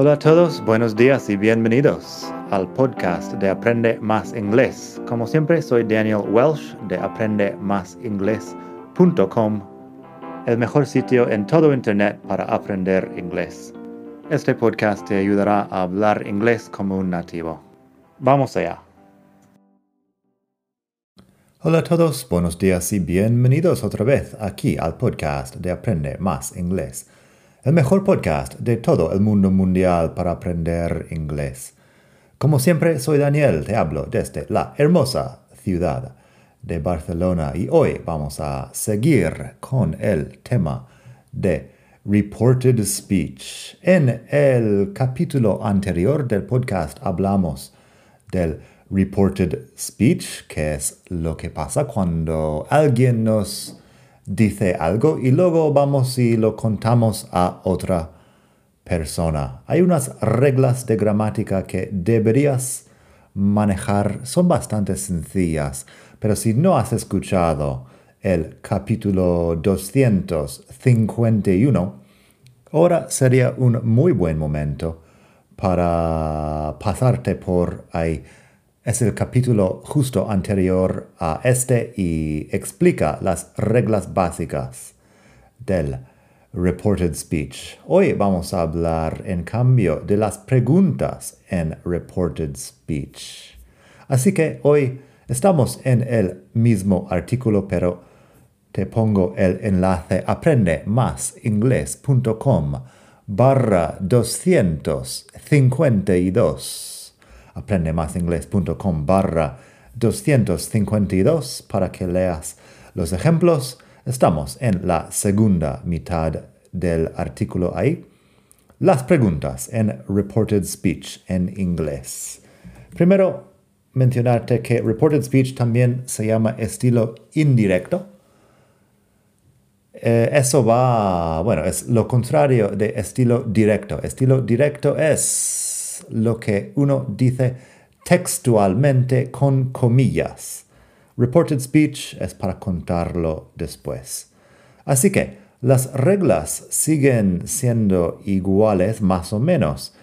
Hola a todos, buenos días y bienvenidos al podcast de Aprende Más Inglés. Como siempre, soy Daniel Welsh de aprendemásinglés.com, el mejor sitio en todo Internet para aprender inglés. Este podcast te ayudará a hablar inglés como un nativo. Vamos allá. Hola a todos, buenos días y bienvenidos otra vez aquí al podcast de Aprende Más Inglés, el mejor podcast de todo el mundo mundial para aprender inglés. Como siempre, soy Daniel, te hablo desde la hermosa ciudad de Barcelona y hoy vamos a seguir con el tema de reported speech. En el capítulo anterior del podcast hablamos del reported speech, que es lo que pasa cuando alguien nos dice algo y luego vamos y lo contamos a otra persona. Hay unas reglas de gramática que deberías manejar, son bastante sencillas, pero si no has escuchado el capítulo 251, ahora sería un muy buen momento para pasarte por ahí es el capítulo justo anterior a este y explica las reglas básicas del reported speech. Hoy vamos a hablar en cambio de las preguntas en reported speech. Así que hoy estamos en el mismo artículo, pero te pongo el enlace aprendemasingles.com barra 252 aprendemasingles.com barra 252 para que leas los ejemplos. Estamos en la segunda mitad del artículo ahí. Las preguntas en reported speech en inglés. Primero, mencionarte que reported speech también se llama estilo indirecto. Eh, eso va, bueno, es lo contrario de estilo directo. Estilo directo es lo que uno dice textualmente con comillas. Reported speech es para contarlo después. Así que las reglas siguen siendo iguales más o menos.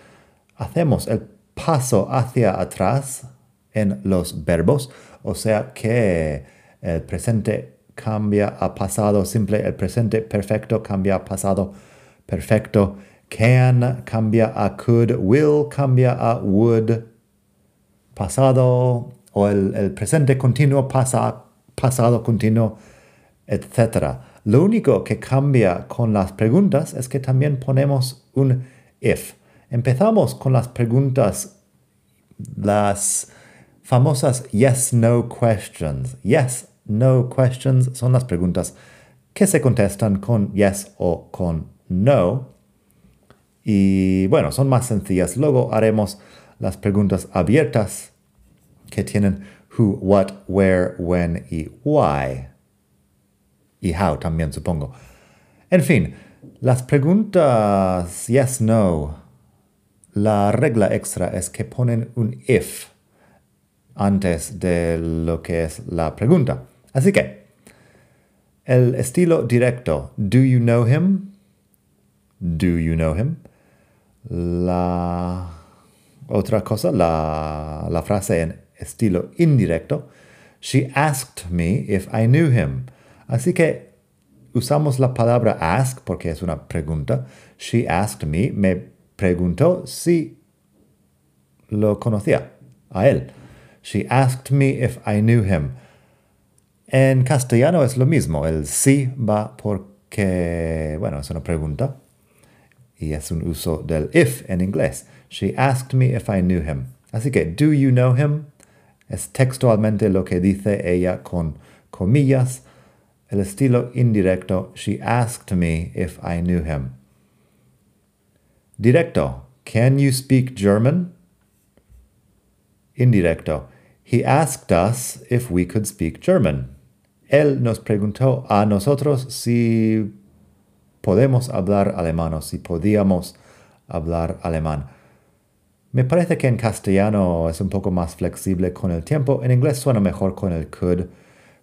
Hacemos el paso hacia atrás en los verbos, o sea que el presente cambia a pasado simple, el presente perfecto cambia a pasado perfecto can cambia a could, will cambia a would, pasado o el, presente continuo pasa pasado continuo, etc. Lo único que cambia con las preguntas es que también ponemos un if. Empezamos con las preguntas, las famosas yes-no questions. Yes, no questions son las preguntas que se contestan con yes o con no. Y bueno, son más sencillas. Luego haremos las preguntas abiertas que tienen who, what, where, when y why. Y how también supongo. En fin, las preguntas yes, no. La regla extra es que ponen un if antes de lo que es la pregunta. Así que, el estilo directo, do you know him? Do you know him? La otra cosa, la, la frase en estilo indirecto, she asked me if I knew him. Así que usamos la palabra ask porque es una pregunta. She asked me, me preguntó si lo conocía a él. She asked me if I knew him. En castellano es lo mismo, el sí va porque, bueno, es una pregunta y es un uso del if en inglés. She asked me if I knew him. Así que, do you know him? Es textualmente lo que dice ella con comillas. El estilo indirecto, she asked me if I knew him. Directo, can you speak German? Indirecto, he asked us if we could speak German. Él nos preguntó a nosotros si podemos hablar alemán o si podíamos hablar alemán. Me parece que en castellano es un poco más flexible con el tiempo, en inglés suena mejor con el could,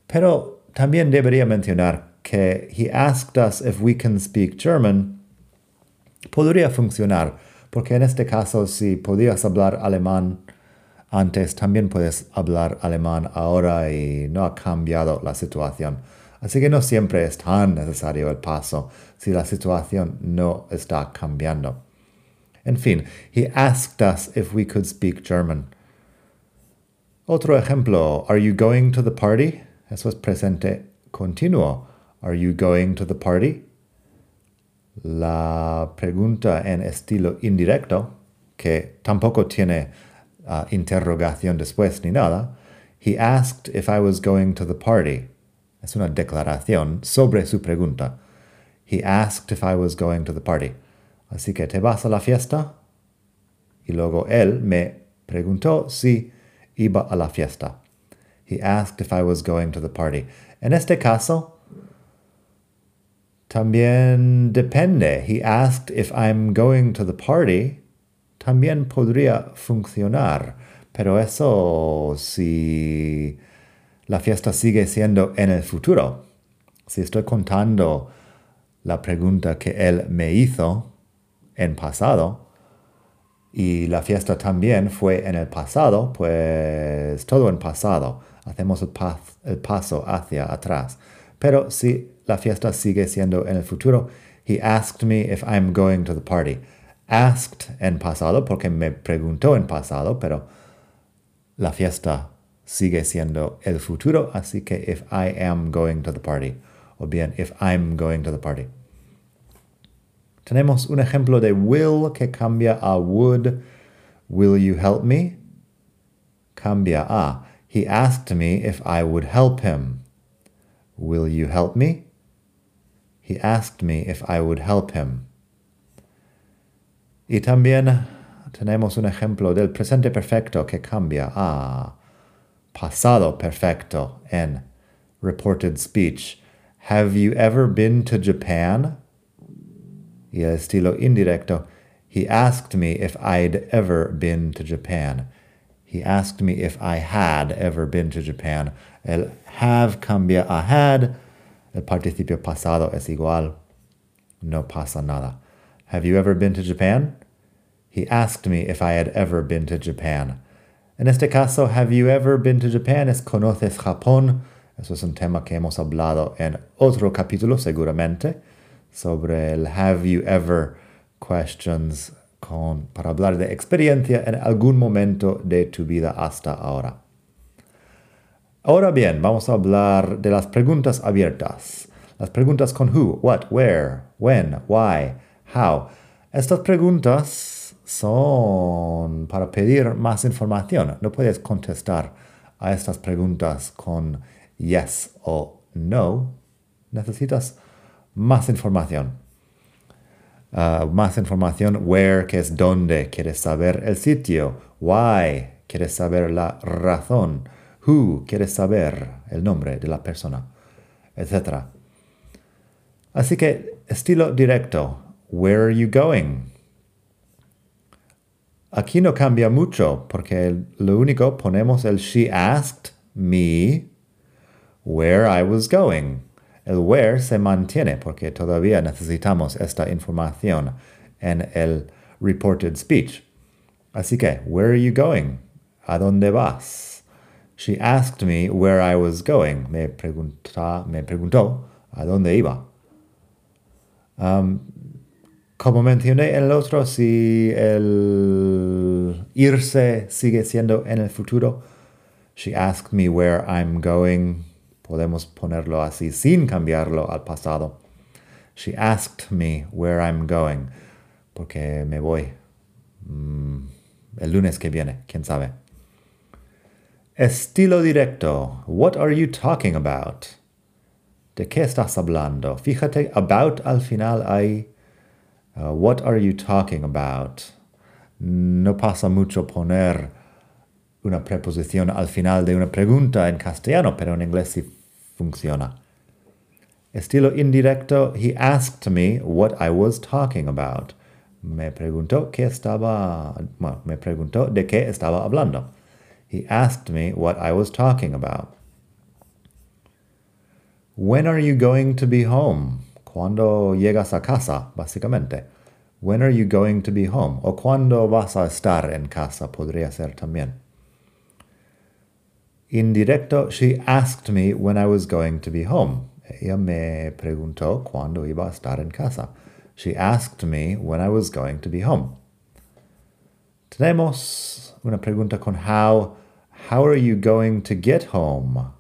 pero también debería mencionar que he asked us if we can speak German podría funcionar porque en este caso si podías hablar alemán antes, también puedes hablar alemán ahora y no ha cambiado la situación. Así que no siempre es tan necesario el paso si la situación no está cambiando. En fin, he asked us if we could speak German. Otro ejemplo, are you going to the party? Eso es presente continuo. Are you going to the party? La pregunta en estilo indirecto, que tampoco tiene uh, interrogación después ni nada, he asked if I was going to the party. Es una declaración sobre su pregunta. He asked if I was going to the party. Así que, ¿te vas a la fiesta? Y luego él me preguntó si iba a la fiesta. He asked if I was going to the party. En este caso, también depende. He asked if I'm going to the party. También podría funcionar. Pero eso si la fiesta sigue siendo en el futuro. Si estoy contando la pregunta que él me hizo en pasado y la fiesta también fue en el pasado, pues todo en pasado. Hacemos el, paso hacia atrás. Pero si la fiesta sigue siendo en el futuro, he asked me if I'm going to the party. Asked en pasado porque me preguntó en pasado, pero la fiesta sigue siendo el futuro, así que if I am going to the party, o bien if I'm going to the party. Tenemos un ejemplo de will que cambia a would. Will you help me? Cambia a. He asked me if I would help him. Will you help me? He asked me if I would help him. Y también tenemos un ejemplo del presente perfecto que cambia a pasado perfecto en reported speech. Have you ever been to Japan? Y el estilo indirecto. He asked me if I'd ever been to Japan. He asked me if I had ever been to Japan. El have cambia a had. El participio pasado es igual. No pasa nada. Have you ever been to Japan? He asked me if I had ever been to Japan. En este caso, have you ever been to Japan? Es conoces Japón. Eso es un tema que hemos hablado en otro capítulo seguramente sobre el have you ever questions con, para hablar de experiencia en algún momento de tu vida hasta ahora. Ahora bien, vamos a hablar de las preguntas abiertas. Las preguntas con who, what, where, when, why, how. Estas preguntas son para pedir más información. No puedes contestar a estas preguntas con yes o no. Necesitas más información. Uh, más información, where, que es dónde, quieres saber el sitio, why, quieres saber la razón, who, quieres saber el nombre de la persona, etc. Así que, estilo directo, where are you going? Aquí no cambia mucho porque lo único ponemos el she asked me where I was going. El where se mantiene porque todavía necesitamos esta información en el reported speech. Así que, where are you going? ¿A dónde vas? She asked me where I was going. Me, pregunta, me preguntó a dónde iba. Um, como mencioné en el otro, si el irse sigue siendo en el futuro, she asked me where I'm going. Podemos ponerlo así sin cambiarlo al pasado. She asked me where I'm going. Porque me voy mm, el lunes que viene, quién sabe. Estilo directo. What are you talking about? ¿De qué estás hablando? Fíjate, about al final hay Uh, what are you talking about? No pasa mucho poner una preposición al final de una pregunta en castellano, pero en inglés sí funciona. Estilo indirecto, he asked me what I was talking about. Me preguntó qué estaba, bueno, me preguntó de qué estaba hablando. He asked me what I was talking about. When are you going to be home? Cuando llegas a casa, básicamente. When are you going to be home? O cuándo vas a estar en casa podría ser también. Indirecto, she asked me when I was going to be home. Ella me preguntó cuándo iba a estar en casa. She asked me when I was going to be home. Tenemos una pregunta con how. How are you going to get home?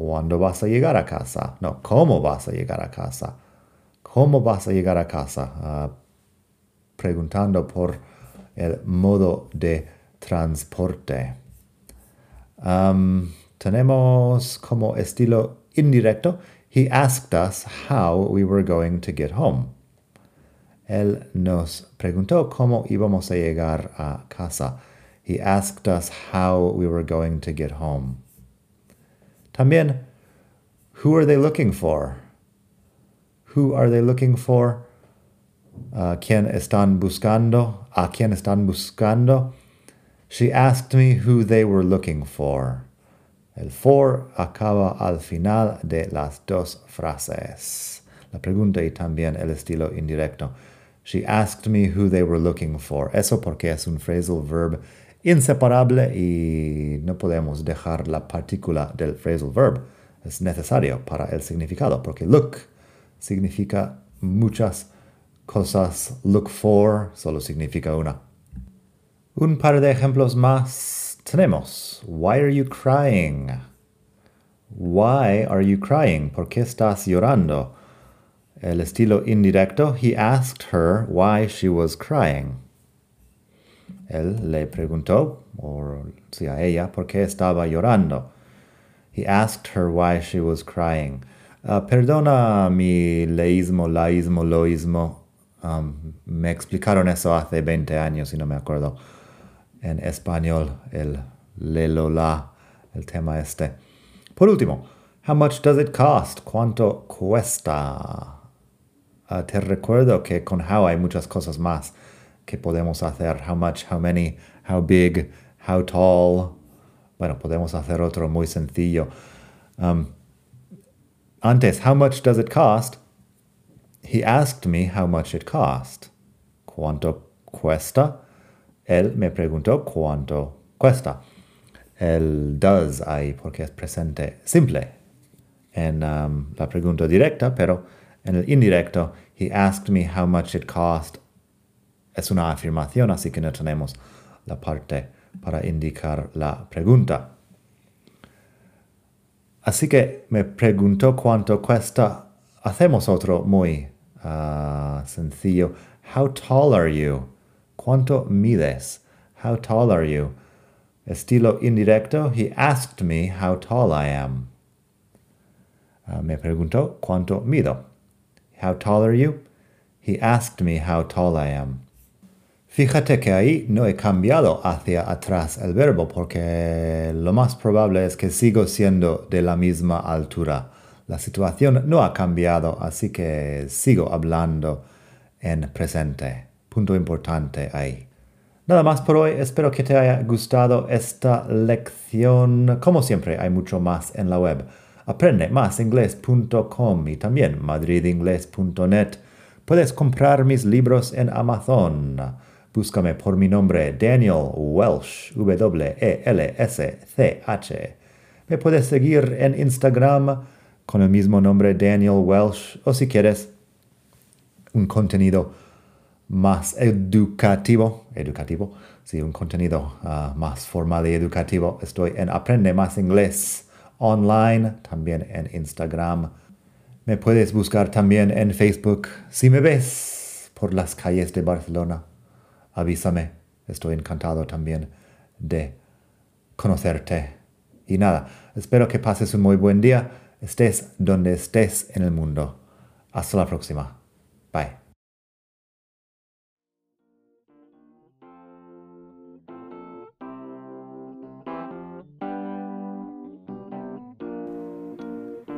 ¿Cuándo vas a llegar a casa? No, ¿cómo vas a llegar a casa? ¿Cómo vas a llegar a casa? Uh, preguntando por el modo de transporte. Tenemos como estilo indirecto. He asked us how we were going to get home. Él nos preguntó cómo íbamos a llegar a casa. He asked us how we were going to get home. También, who are they looking for? Who are they looking for? Uh, ¿Quién están buscando? ¿A quién están buscando? She asked me who they were looking for. El for acaba al final de las dos frases. La pregunta y también el estilo indirecto. She asked me who they were looking for. Eso porque es un phrasal verb inseparable y no podemos dejar la partícula del phrasal verb. Es necesario para el significado porque look significa muchas cosas. Look for solo significa una. Un par de ejemplos más tenemos. Why are you crying? Why are you crying? ¿Por qué estás llorando? El estilo indirecto, he asked her why she was crying. Él le preguntó, o sí, a ella, por qué estaba llorando. He asked her why she was crying. Uh, perdona mi leísmo, laísmo, loísmo. Um, me explicaron eso hace 20 años y no me acuerdo en español el lelola, el tema este. Por último, how much does it cost? ¿Cuánto cuesta? Uh, te recuerdo que con how hay muchas cosas más que podemos hacer. How much, how many, how big, how tall. Bueno, podemos hacer otro muy sencillo. Um, antes, how much does it cost? He asked me how much it cost. ¿Cuánto cuesta? Él me preguntó cuánto cuesta. El does ahí porque es presente simple en um, la pregunta directa, pero en el indirecto, he asked me how much it cost. Es una afirmación, así que no tenemos la parte para indicar la pregunta. Así que me preguntó cuánto cuesta. Hacemos otro muy uh, sencillo. How tall are you? ¿Cuánto mides? How tall are you? Estilo indirecto, he asked me how tall I am. Uh, me preguntó cuánto mido. How tall are you? He asked me how tall I am. Fíjate que ahí no he cambiado hacia atrás el verbo porque lo más probable es que sigo siendo de la misma altura. La situación no ha cambiado, así que sigo hablando en presente punto importante ahí. Nada más por hoy, espero que te haya gustado esta lección. Como siempre, hay mucho más en la web. Aprende más inglés.com y también madridingles.net. Puedes comprar mis libros en Amazon. Búscame por mi nombre, Daniel Welsh, W-E-L-S-C-H. Me puedes seguir en Instagram con el mismo nombre, Daniel Welsh, o si quieres un contenido más educativo, educativo, sí, un contenido uh, más formal y educativo. Estoy en Aprende Más Inglés online, también en Instagram. Me puedes buscar también en Facebook. Si me ves por las calles de Barcelona, avísame. Estoy encantado también de conocerte. Y nada, espero que pases un muy buen día, estés donde estés en el mundo. Hasta la próxima. Bye.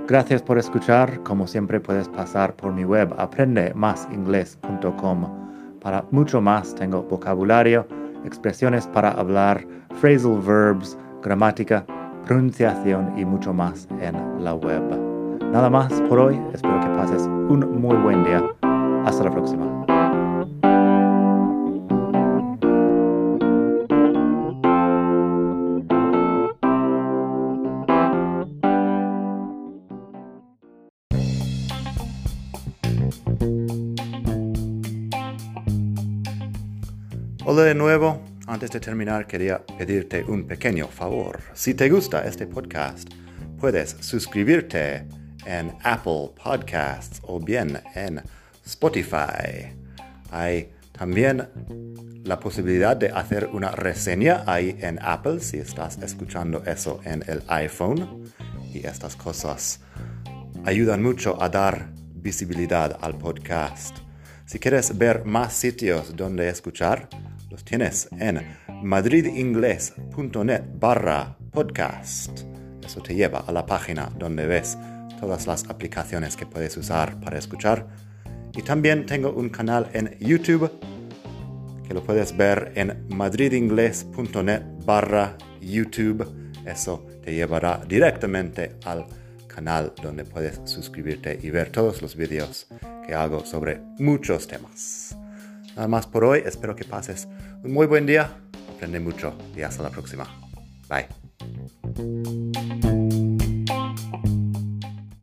Gracias por escuchar. Como siempre puedes pasar por mi web aprendemasingles.com. Para mucho más tengo vocabulario, expresiones para hablar, phrasal verbs, gramática, pronunciación y mucho más en la web. Nada más por hoy. Espero que pases un muy buen día. Hasta la próxima. Antes de terminar, quería pedirte un pequeño favor. Si te gusta este podcast, puedes suscribirte en Apple Podcasts o bien en Spotify. Hay también la posibilidad de hacer una reseña ahí en Apple si estás escuchando eso en el iPhone. Y estas cosas ayudan mucho a dar visibilidad al podcast. Si quieres ver más sitios donde escuchar, los tienes en madridingles.net barra podcast. Eso te lleva a la página donde ves todas las aplicaciones que puedes usar para escuchar. Y también tengo un canal en YouTube que lo puedes ver en madridingles.net barra YouTube. Eso te llevará directamente al canal donde puedes suscribirte y ver todos los vídeos que hago sobre muchos temas. Nada más por hoy, espero que pases un muy buen día, aprende mucho y hasta la próxima. Bye.